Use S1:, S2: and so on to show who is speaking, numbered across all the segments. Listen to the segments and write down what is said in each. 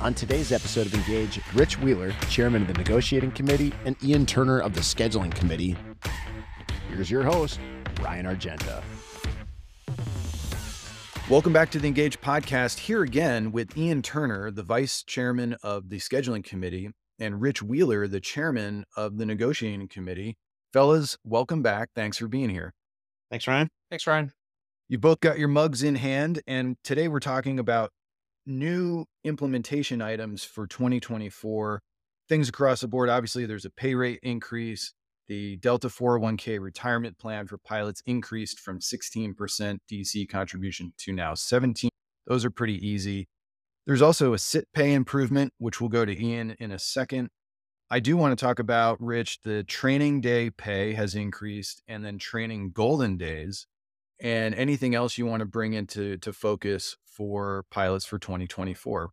S1: On today's episode of Engage, Rich Wheeler, chairman of the negotiating committee, and Ian Turner of the scheduling committee. Here's your host, Ryan Argenta.
S2: Welcome back to the Engage podcast. Here again with Ian Turner, the vice chairman of the scheduling committee, and Rich Wheeler, the chairman of the negotiating committee. Fellas, welcome back. Thanks for being here.
S3: Thanks, Ryan.
S4: Thanks, Ryan.
S2: You both got your mugs in hand, and today we're talking about new implementation items for 2024. Things across the board. Obviously, there's a pay rate increase. The Delta 401k retirement plan for pilots increased from 16% DC contribution to now 17. Those are pretty easy. There's also a sit pay improvement, which we'll go to Ian in a second. I do want to talk about, Rich, the training day pay has increased and then training golden days and anything else you want to bring into to focus for pilots for 2024.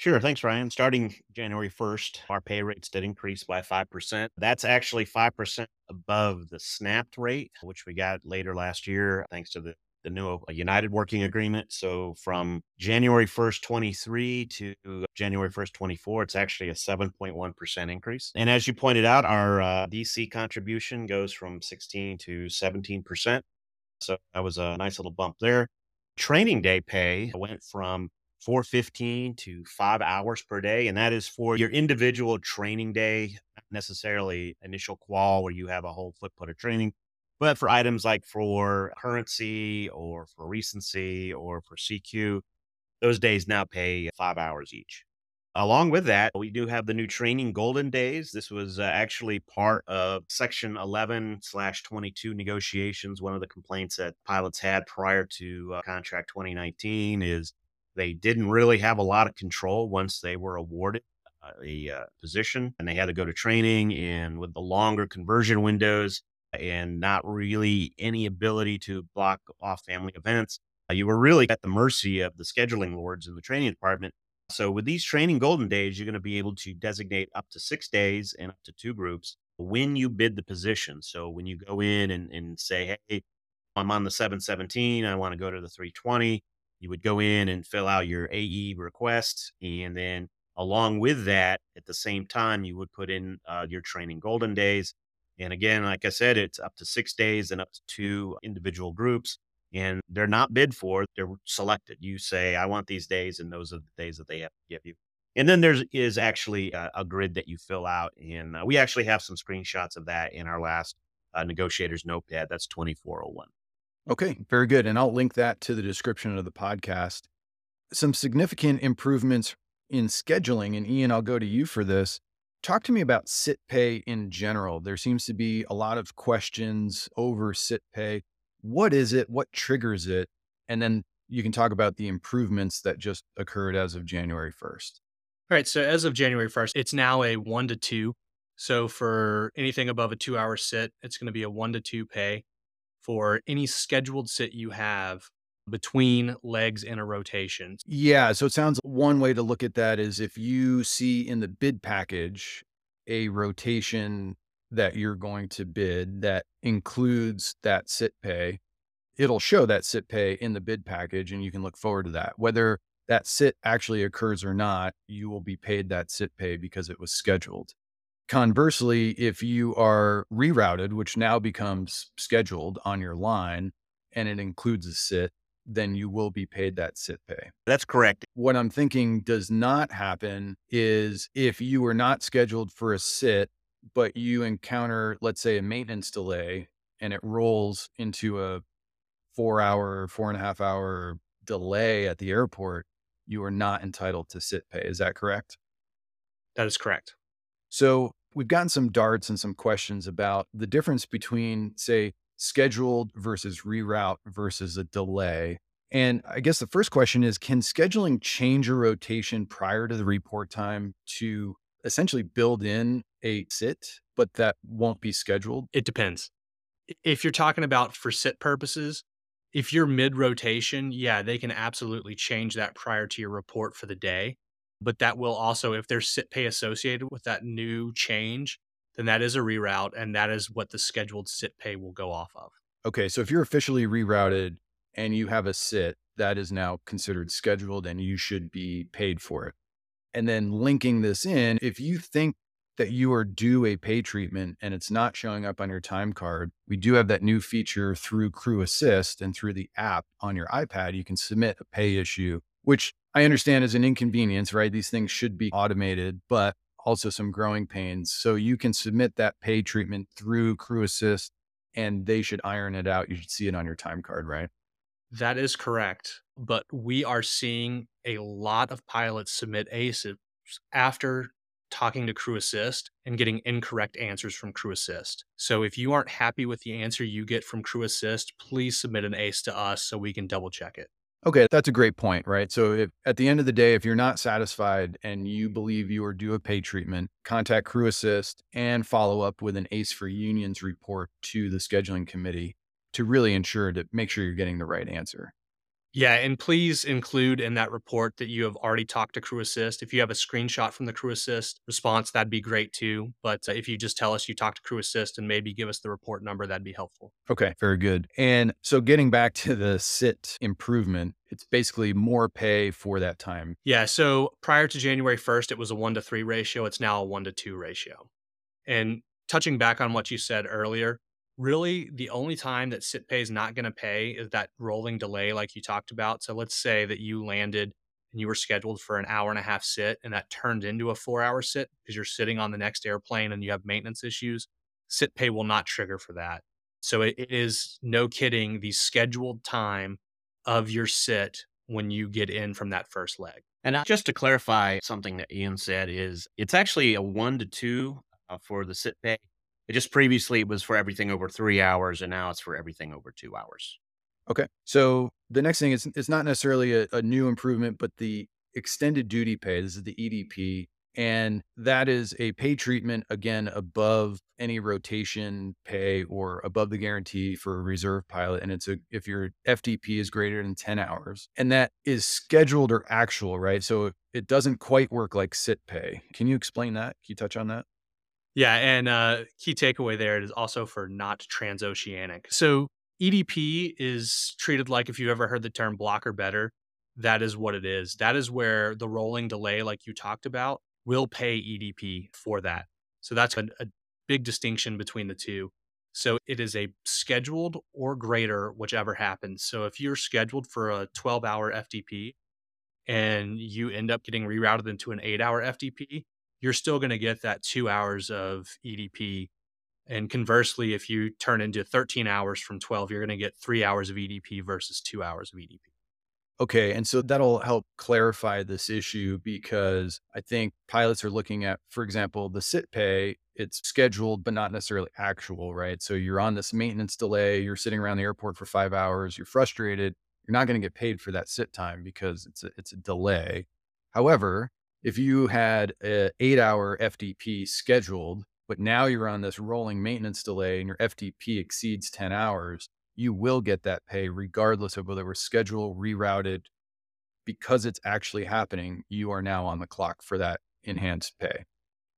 S3: Sure. Thanks, Ryan. Starting January 1st, our pay rates did increase by 5%. That's actually 5% above the snapped rate, which we got later last year, thanks to the, the new United working agreement. So from January 1st, 23 to January 1st, 24, it's actually a 7.1% increase. And as you pointed out, our uh, DC contribution goes from 16 to 17%. So that was a nice little bump there. Training day pay went from 415 to five hours per day. And that is for your individual training day, not necessarily initial qual where you have a whole foot putter training, but for items like for currency or for recency or for CQ, those days now pay five hours each. Along with that, we do have the new training golden days. This was uh, actually part of section 11 slash 22 negotiations. One of the complaints that pilots had prior to uh, contract 2019 is they didn't really have a lot of control once they were awarded uh, a uh, position and they had to go to training and with the longer conversion windows and not really any ability to block off family events, you were really at the mercy of the scheduling lords in the training department. So with these training golden days, you're going to be able to designate up to six days and up to two groups when you bid the position. So when you go in and, and say, hey, I'm on the 717, I want to go to the 320 you would go in and fill out your AE request. And then along with that, at the same time, you would put in uh, your training golden days. And again, like I said, it's up to six days and up to two individual groups. And they're not bid for, they're selected. You say, I want these days, and those are the days that they have to give you. And then there is actually a, a, grid that you fill out. And uh, we actually have some screenshots of that in our last uh, negotiators notepad. That's 2401.
S2: Okay, very good. And I'll link that to the description of the podcast. Some significant improvements in scheduling. And Ian, I'll go to you for this. Talk to me about sit pay in general. There seems to be a lot of questions over sit pay. What is it? What triggers it? And then you can talk about the improvements that just occurred as of January 1st.
S4: All right. So as of January 1st, it's now a one to two. So for anything above a two hour sit, it's going to be a one to two pay for any scheduled sit you have between legs in a rotation.
S2: Yeah. So it sounds one way to look at that is if you see in the bid package a rotation that you're going to bid that includes that sit pay, it'll show that sit pay in the bid package and you can look forward to that. Whether that sit actually occurs or not, you will be paid that sit pay because it was scheduled. Conversely, if you are rerouted, which now becomes scheduled on your line and it includes a sit, then you will be paid that sit pay.
S3: That's correct.
S2: What I'm thinking does not happen is if you are not scheduled for a sit, but you encounter, let's say, a maintenance delay and it rolls into a four hour, four and a half hour delay at the airport, you are not entitled to sit pay. Is that correct?
S4: That is correct.
S2: So we've gotten some darts and some questions about the difference between, say, scheduled versus reroute versus a delay. And I guess the first question is Can scheduling change a rotation prior to the report time to essentially build in a sit, but that won't be scheduled?
S4: It depends. If you're talking about for sit purposes, if you're mid rotation, yeah, they can absolutely change that prior to your report for the day but that will also, if there's sit pay associated with that new change, then that is a reroute and that is what the scheduled sit pay will go off of.
S2: Okay. So if you're officially rerouted, and you have a sit, that is now considered scheduled and you should be paid for it. And then linking this in, if you think that you are due a pay treatment and it's not showing up on your time card, we do have that new feature through Crew Assist and through the app on your iPad. You can submit a pay issue, which I understand is an inconvenience, right? These things should be automated, but also some growing pains. So you can submit that pay treatment through Crew Assist and they should iron it out. You should see it on your time card, right?
S4: That is correct. But we are seeing a lot of pilots submit ACEs after talking to Crew Assist and getting incorrect answers from Crew Assist. So if you aren't happy with the answer you get from Crew Assist, please submit an ACE to us so we can double check it.
S2: Okay, that's a great point, right? So if at the end of the day, if you're not satisfied and you believe you are due a pay treatment, contact Crew Assist and follow up with an ACE for Unions report to the scheduling committee to really ensure to make sure you're getting the right answer.
S4: Yeah, and please include in that report that you have already talked to Crew Assist. If you have a screenshot from the Crew Assist response, that'd be great too. But uh, if you just tell us you talked to Crew Assist and maybe give us the report number, that'd be helpful.
S2: Okay, very good. And so getting back to the SIT improvement, it's basically more pay for that time.
S4: Yeah, so prior to January 1st, it was a one to three ratio. It's now a one to two ratio. And touching back on what you said earlier, really the only time that sit pay is not going to pay is that rolling delay like you talked about so let's say that you landed and you were scheduled for an hour and a half sit and that turned into a four hour sit because you're sitting on the next airplane and you have maintenance issues sit pay will not trigger for that. So it, it is no kidding the scheduled time of your sit when you get in from that first leg.
S3: And just to clarify something that ian said is it's actually a one to two uh, for the sit pay it just previously it was for everything over three hours, and now it's for everything over two hours.
S2: Okay. So the next thing is it's not necessarily a, a new improvement, but the extended duty pay. This is the EDP. And that is a pay treatment again above any rotation pay or above the guarantee for a reserve pilot. And it's a if your FDP is greater than 10 hours. And that is scheduled or actual, right? So it doesn't quite work like sit pay. Can you explain that? Can you touch on that?
S4: Yeah, and uh, key takeaway there is also for not transoceanic. So EDP is treated like if you've ever heard the term block or better, that is what it is. That is where the rolling delay, like you talked about, will pay EDP for that. So that's a, a big distinction between the two. So it is a scheduled or greater, whichever happens. So if you're scheduled for a 12 hour FDP and you end up getting rerouted into an eight hour FDP, you're still going to get that two hours of EDP. And conversely, if you turn into 13 hours from 12, you're going to get three hours of EDP versus two hours of EDP.
S2: Okay. And so that'll help clarify this issue because I think pilots are looking at, for example, the sit pay, it's scheduled, but not necessarily actual, right? So you're on this maintenance delay, you're sitting around the airport for five hours, you're frustrated, you're not going to get paid for that sit time because it's a, it's a delay. However, if you had an eight hour FDP scheduled, but now you're on this rolling maintenance delay and your FDP exceeds 10 hours, you will get that pay regardless of whether it was scheduled, rerouted. Because it's actually happening, you are now on the clock for that enhanced pay.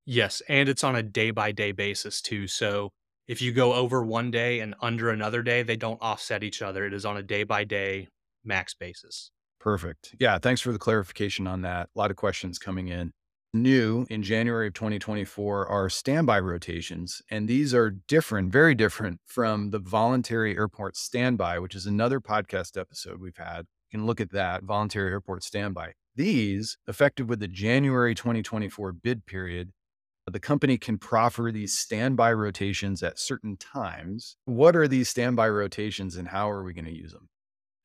S4: Yes. And it's on a day by day basis too. So if you go over one day and under another day, they don't offset each other. It is on a day by day max basis.
S2: Perfect. Yeah. Thanks for the clarification on that. A lot of questions coming in. New in January of 2024 are standby rotations. And these are different, very different from the voluntary airport standby, which is another podcast episode we've had. You can look at that voluntary airport standby. These, effective with the January 2024 bid period, the company can proffer these standby rotations at certain times. What are these standby rotations and how are we going to use them?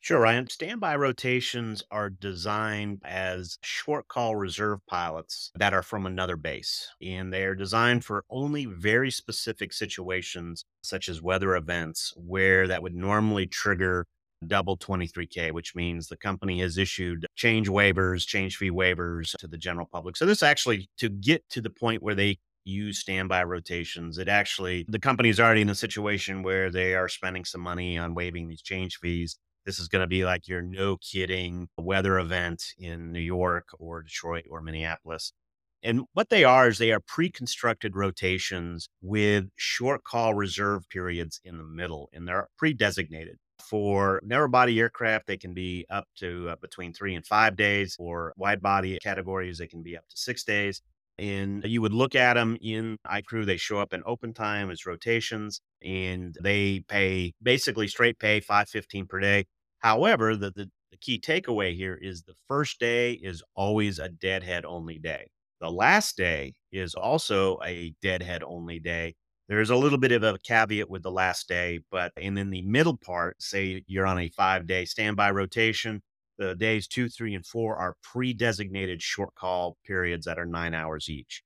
S3: Sure, Ryan. Standby rotations are designed as short call reserve pilots that are from another base. And they are designed for only very specific situations, such as weather events, where that would normally trigger double 23K, which means the company has issued change waivers, change fee waivers to the general public. So, this actually, to get to the point where they use standby rotations. It actually, the company is already in a situation where they are spending some money on waiving these change fees. This is going to be like your no kidding weather event in New York or Detroit or Minneapolis. And what they are is they are pre constructed rotations with short call reserve periods in the middle, and they're pre designated. For narrow body aircraft, they can be up to uh, between three and five days. For wide body categories, they can be up to six days. And you would look at them in iCrew, they show up in open time as rotations and they pay basically straight pay 515 per day. However, the, the, the key takeaway here is the first day is always a deadhead only day. The last day is also a deadhead only day. There's a little bit of a caveat with the last day, but and in the middle part, say you're on a five day standby rotation, the days two, three, and four are pre designated short call periods that are nine hours each.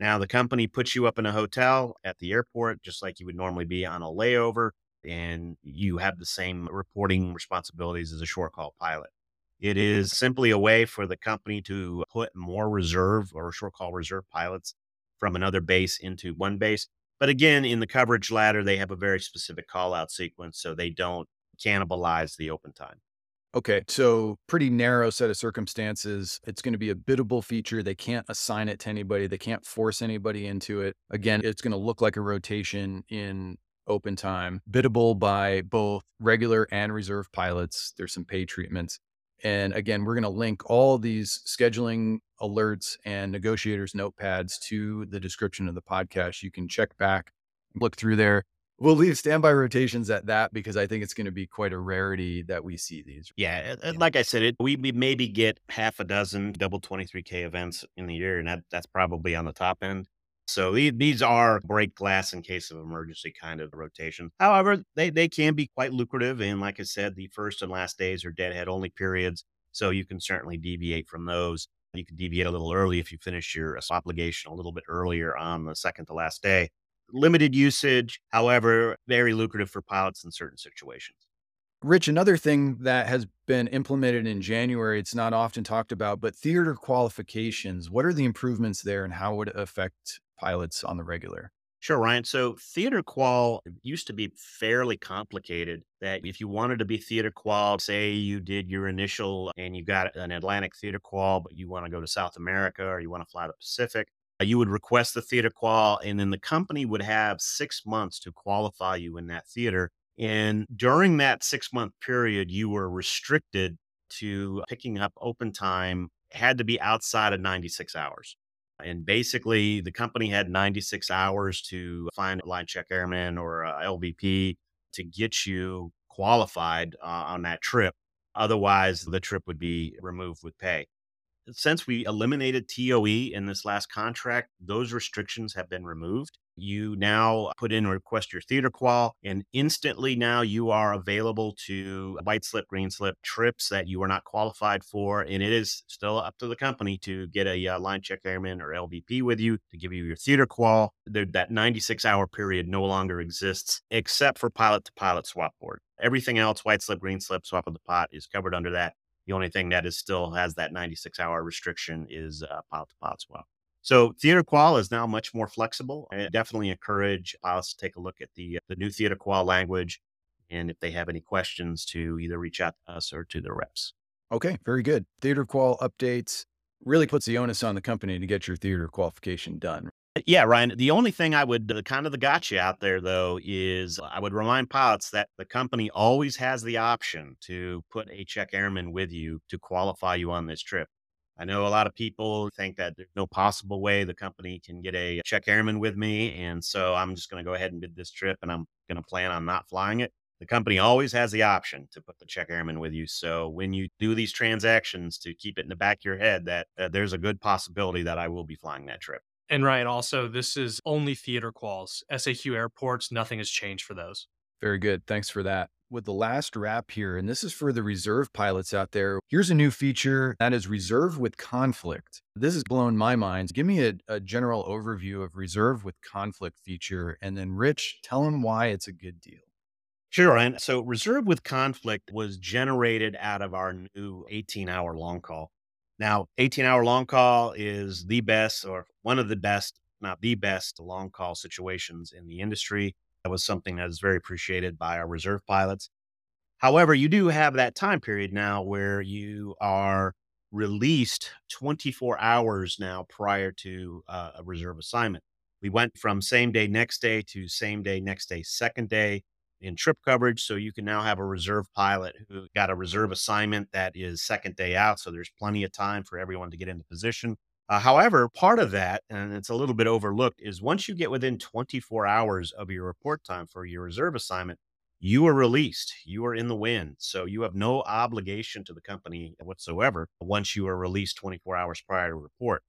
S3: Now, the company puts you up in a hotel at the airport, just like you would normally be on a layover, and you have the same reporting responsibilities as a short call pilot. It is simply a way for the company to put more reserve or short call reserve pilots from another base into one base. But again, in the coverage ladder, they have a very specific call out sequence, so they don't cannibalize the open time.
S2: Okay, so pretty narrow set of circumstances. It's going to be a biddable feature. They can't assign it to anybody. They can't force anybody into it. Again, it's going to look like a rotation in open time, biddable by both regular and reserve pilots. There's some pay treatments. And again, we're going to link all these scheduling alerts and negotiators notepads to the description of the podcast. You can check back, look through there we'll leave standby rotations at that because I think it's going to be quite a rarity that we see these.
S3: Yeah, yeah. like I said, it, we, we maybe get half a dozen double 23K events in the year, and that, that's probably on the top end. So these are break glass in case of emergency kind of rotation. However, they, they can be quite lucrative. And like I said, the first and last days are deadhead only periods. So you can certainly deviate from those. You can deviate a little early if you finish your uh, obligation a little bit earlier on the second to last day limited usage, however, very lucrative for pilots in certain situations.
S2: Rich, another thing that has been implemented in January, it's not often talked about, but theater qualifications. What are the improvements there and how would it affect pilots on the regular?
S3: Sure, Ryan. So theater qual used to be fairly complicated. That if you wanted to be theater qual, say you did your initial and you got an Atlantic theater qual, but you want to go to South America or you want to fly the Pacific, uh, you would request the theater qual, and then the company would have six months to qualify you in that theater. And during that six month period, you were restricted to picking up open time, had to be outside of 96 hours. And basically, the company had 96 hours to find a line check airman or a LVP to get you qualified uh, on that trip. Otherwise, the trip would be removed with pay since we eliminated TOE in this last contract, those restrictions have been removed. You now put in request your theater qual, and instantly now you are available to white slip, green slip trips that you are not qualified for. And it is still up to the company to get a uh, line check airman or LVP with you to give you your theater qual. That 96 hour period no longer exists except for pilot to pilot swap board. Everything else, white slip, green slip, swap of the pot, is covered under that. The only thing that is still has that 96 hour restriction is uh, pilot to pilot swap. So theater qual is now much more flexible. I definitely encourage pilots to take a look at the uh, the new theater qual language, and if they have any questions, to either reach out to us or to their reps.
S2: Okay, very good. Theater qual updates really puts the onus on the company to get your theater qualification done.
S3: Yeah, Ryan. The only thing I would uh, kind of the gotcha out there though is I would remind pilots that the company always has the option to put a check airman with you to qualify you on this trip. I know a lot of people think that there's no possible way the company can get a check airman with me. And so I'm just going to go ahead and bid this trip and I'm going to plan on not flying it. The company always has the option to put the check airman with you. So when you do these transactions, to keep it in the back of your head that uh, there's a good possibility that I will be flying that trip.
S4: And Ryan, also, this is only theater quals. SAQ airports, nothing has changed for those.
S2: Very good. Thanks for that. With the last wrap here, and this is for the reserve pilots out there, here's a new feature that is reserve with conflict. This has blown my mind. Give me a, a general overview of reserve with conflict feature, and then Rich, tell them why it's a good deal.
S3: Sure. And so reserve with conflict was generated out of our new 18 hour long call. Now, 18 hour long call is the best or one of the best, not the best long call situations in the industry. That was something that is very appreciated by our reserve pilots. However, you do have that time period now where you are released 24 hours now prior to uh, a reserve assignment. We went from same day, next day to same day, next day, second day. in trip coverage. So you can now have a reserve pilot who got a reserve assignment that is second day out. So there's plenty of time for everyone to get into position. Uh, however, part of that, and it's a little bit overlooked, is once you get within 24 hours of your report time for your reserve assignment, you are released. You are in the wind. So you have no obligation to the company whatsoever once you are released 24 hours prior to report.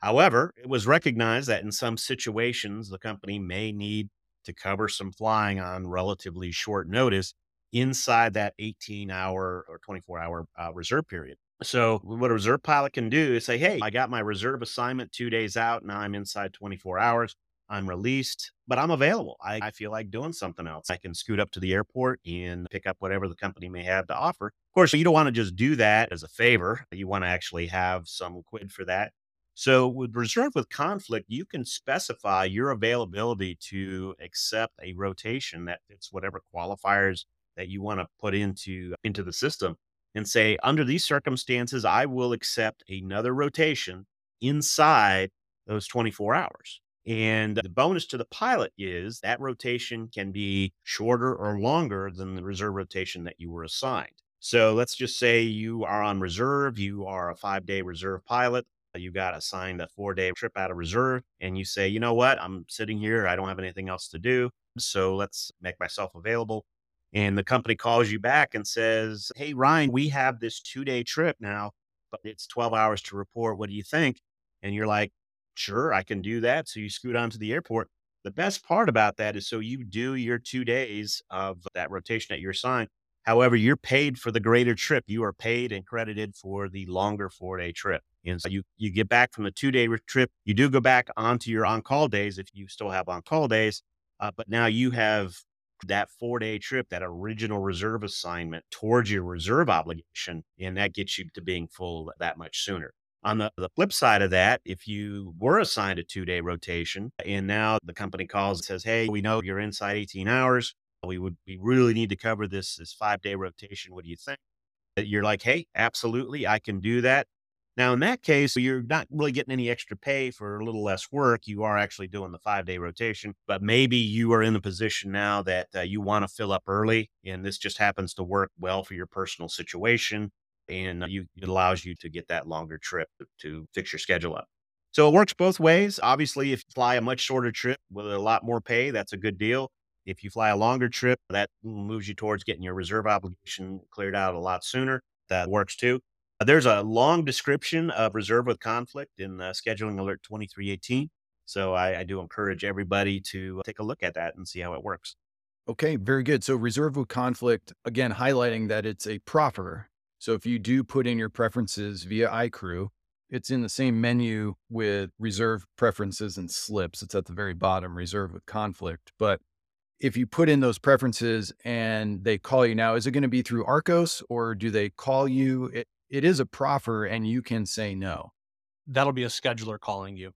S3: However, it was recognized that in some situations, the company may need to cover some flying on relatively short notice inside that 18 hour or 24 hour uh, reserve period. So, what a reserve pilot can do is say, Hey, I got my reserve assignment two days out. Now I'm inside 24 hours. I'm released, but I'm available. I, I, feel like doing something else. I can scoot up to the airport and pick up whatever the company may have to offer. Of course, you don't want to just do that as a favor. You want to actually have some quid for that. So, with reserve with conflict, you can specify your availability to accept a rotation that fits whatever qualifiers that you want to put into into the system and say under these circumstances I will accept another rotation inside those 24 hours. And the bonus to the pilot is that rotation can be shorter or longer than the reserve rotation that you were assigned. So let's just say you are on reserve, you are a five day reserve pilot, you got assigned a four day trip out of reserve, and you say, you know what, I'm sitting here, I don't have anything else to do. So let's make myself available and the company calls you back and says, Hey, Ryan, we have this two day trip now, but it's 12 hours to report. What do you think? And you're like, Sure, I can do that. So you scoot onto the airport. The best part about that is so you do your two days of that rotation at your sign. However, you're paid for the greater trip. You are paid and credited for the longer four day trip. And so you, you get back from the two day trip. You do go back onto your on call days if you still have on call days. Uh, but now you have that four day trip, that original reserve assignment towards your reserve obligation, and that gets you to being full that much sooner. On the, the flip side of that, if you were assigned a two day rotation and now the company calls and says, Hey, we know you're inside 18 hours. We would, we really need to cover this, this five day rotation. What do you think? You're like, Hey, absolutely. I can do that. Now, in that case, you're not really getting any extra pay for a little less work. You are actually doing the five day rotation, but maybe you are in a position now that uh, you want to fill up early. And this just happens to work well for your personal situation. And uh, you, it allows you to get that longer trip to, to fix your schedule up. So it works both ways. Obviously, if you fly a much shorter trip with a lot more pay, that's a good deal. If you fly a longer trip, that moves you towards getting your reserve obligation cleared out a lot sooner. That works too. There's a long description of reserve with conflict in uh, Scheduling Alert 2318. So I, I, do encourage everybody to take a look at that and see how it works.
S2: Okay, very good. So reserve with conflict, again, highlighting that it's a proffer. So if you do put in your preferences via iCrew, it's in the same menu with reserve preferences and slips. It's at the very bottom, reserve with conflict. But if you put in those preferences and they call you now, is it going to be through Arcos or do they call you? It, it is a proffer and you can say no.
S4: That'll be a scheduler calling you.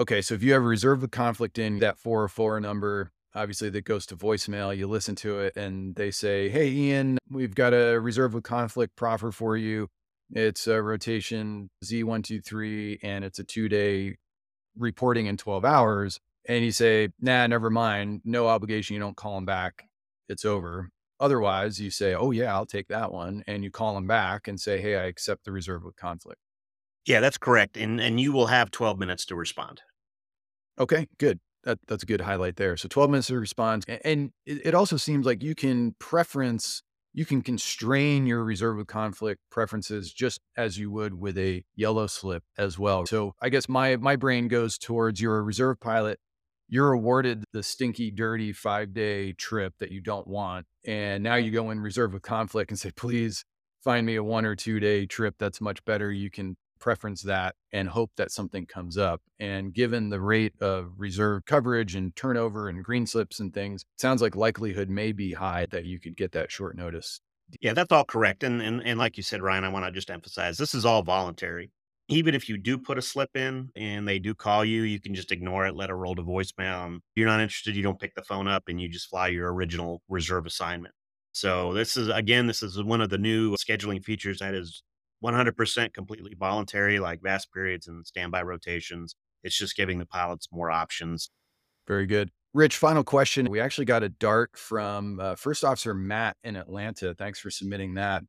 S2: Okay. So if you have a reserve of conflict in that 404 number, obviously that goes to voicemail, you listen to it and they say, Hey, Ian, we've got a reserve with conflict proffer for you. It's a rotation Z123 and it's a two day reporting in 12 hours. And you say, Nah, never mind. No obligation. You don't call them back. It's over. Otherwise, you say, oh, yeah, I'll take that one. And you call them back and say, hey, I accept the reserve with conflict.
S3: Yeah, that's correct. And, and you will have 12 minutes to respond.
S2: Okay, good. That, that's a good highlight there. So 12 minutes to respond. And it, it also seems like you can preference, you can constrain your reserve with conflict preferences just as you would with a yellow slip as well. So I guess my, my brain goes towards you're a reserve pilot you're awarded the stinky, dirty five day trip that you don't want. And now you go in reserve with conflict and say, please find me a one or two day trip that's much better. You can preference that and hope that something comes up. And given the rate of reserve coverage and turnover and green slips and things, sounds like likelihood may be high that you could get that short notice.
S3: Yeah, that's all correct. And and, and like you said, Ryan, I want to just emphasize this is all voluntary even if you do put a slip in and they do call you, you can just ignore it, let it roll to voicemail. You're not interested, you don't pick the phone up, and you just fly your original reserve assignment. So this is again, this is one of the new scheduling features that is 100% completely voluntary, like VAST periods and standby rotations. It's just giving the pilots more options.
S2: Very good. Rich, final question. We actually got a dart from uh, First Officer Matt in Atlanta. Thanks for submitting that.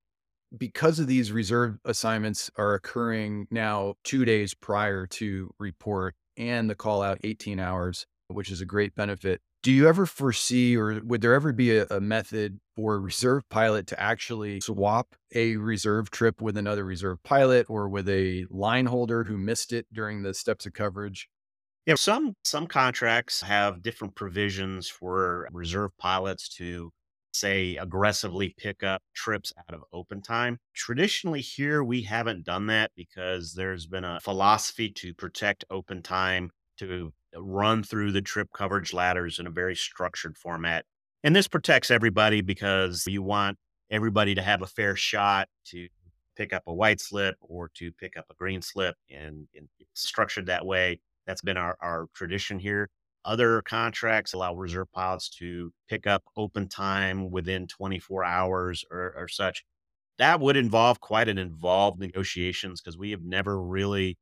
S2: Because of these reserve assignments are occurring now two days prior to report and the call out 18 hours, which is a great benefit. Do you ever foresee, or would there ever be a, a, method for a reserve pilot to actually swap a reserve trip with another reserve pilot or with a line holder who missed it during the steps of coverage?
S3: Yeah, some some contracts have different provisions for reserve pilots to say aggressively pick up trips out of open time. Traditionally here we haven't done that because there's been a philosophy to protect open time to run through the trip coverage ladders in a very structured format. And this protects everybody because you want everybody to have a fair shot to pick up a white slip or to pick up a green slip and, and structured that way. That's been our, our tradition here. Other contracts allow reserve pilots to pick up open time within 24 hours or, or such. That would involve quite an involved negotiations because we have never really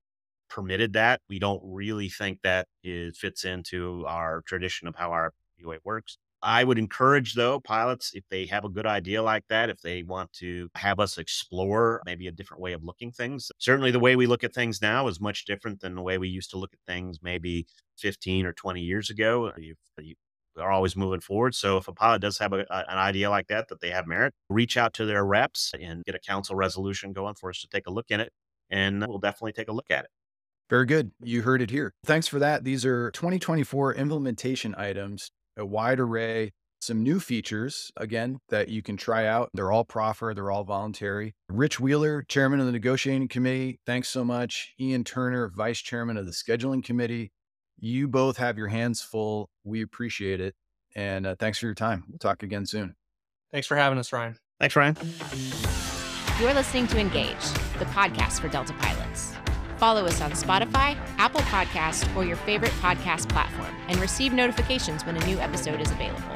S3: permitted that. We don't really think that it fits into our tradition of how our PUA works. I would encourage, though, pilots, if they have a good idea like that, if they want to have us explore maybe a different way of looking things. Certainly, the way we look at things now is much different than the way we used to look at things maybe 15 or 20 years ago. Uh, you, uh, you are always moving forward. So, if a pilot does have a, an idea like that, that they have merit, reach out to their reps and get a council resolution going for us to take a look in it. And we'll definitely take a look at it.
S2: Very good. You heard it here. Thanks for that. These are 2024 implementation items, a wide array, some new features, again, that you can try out. They're all proffer, they're all voluntary. Rich Wheeler, chairman of the negotiating committee, thanks so much. Ian Turner, vice chairman of the scheduling committee. You both have your hands full. We appreciate it. And uh, thanks for your time. We'll talk again soon.
S4: Thanks for having us, Ryan.
S3: Thanks, Ryan.
S5: You're listening to Engage, the podcast for Delta pilots. Follow us on Spotify, Apple Podcasts, or your favorite podcast platform and receive notifications when a new episode is available.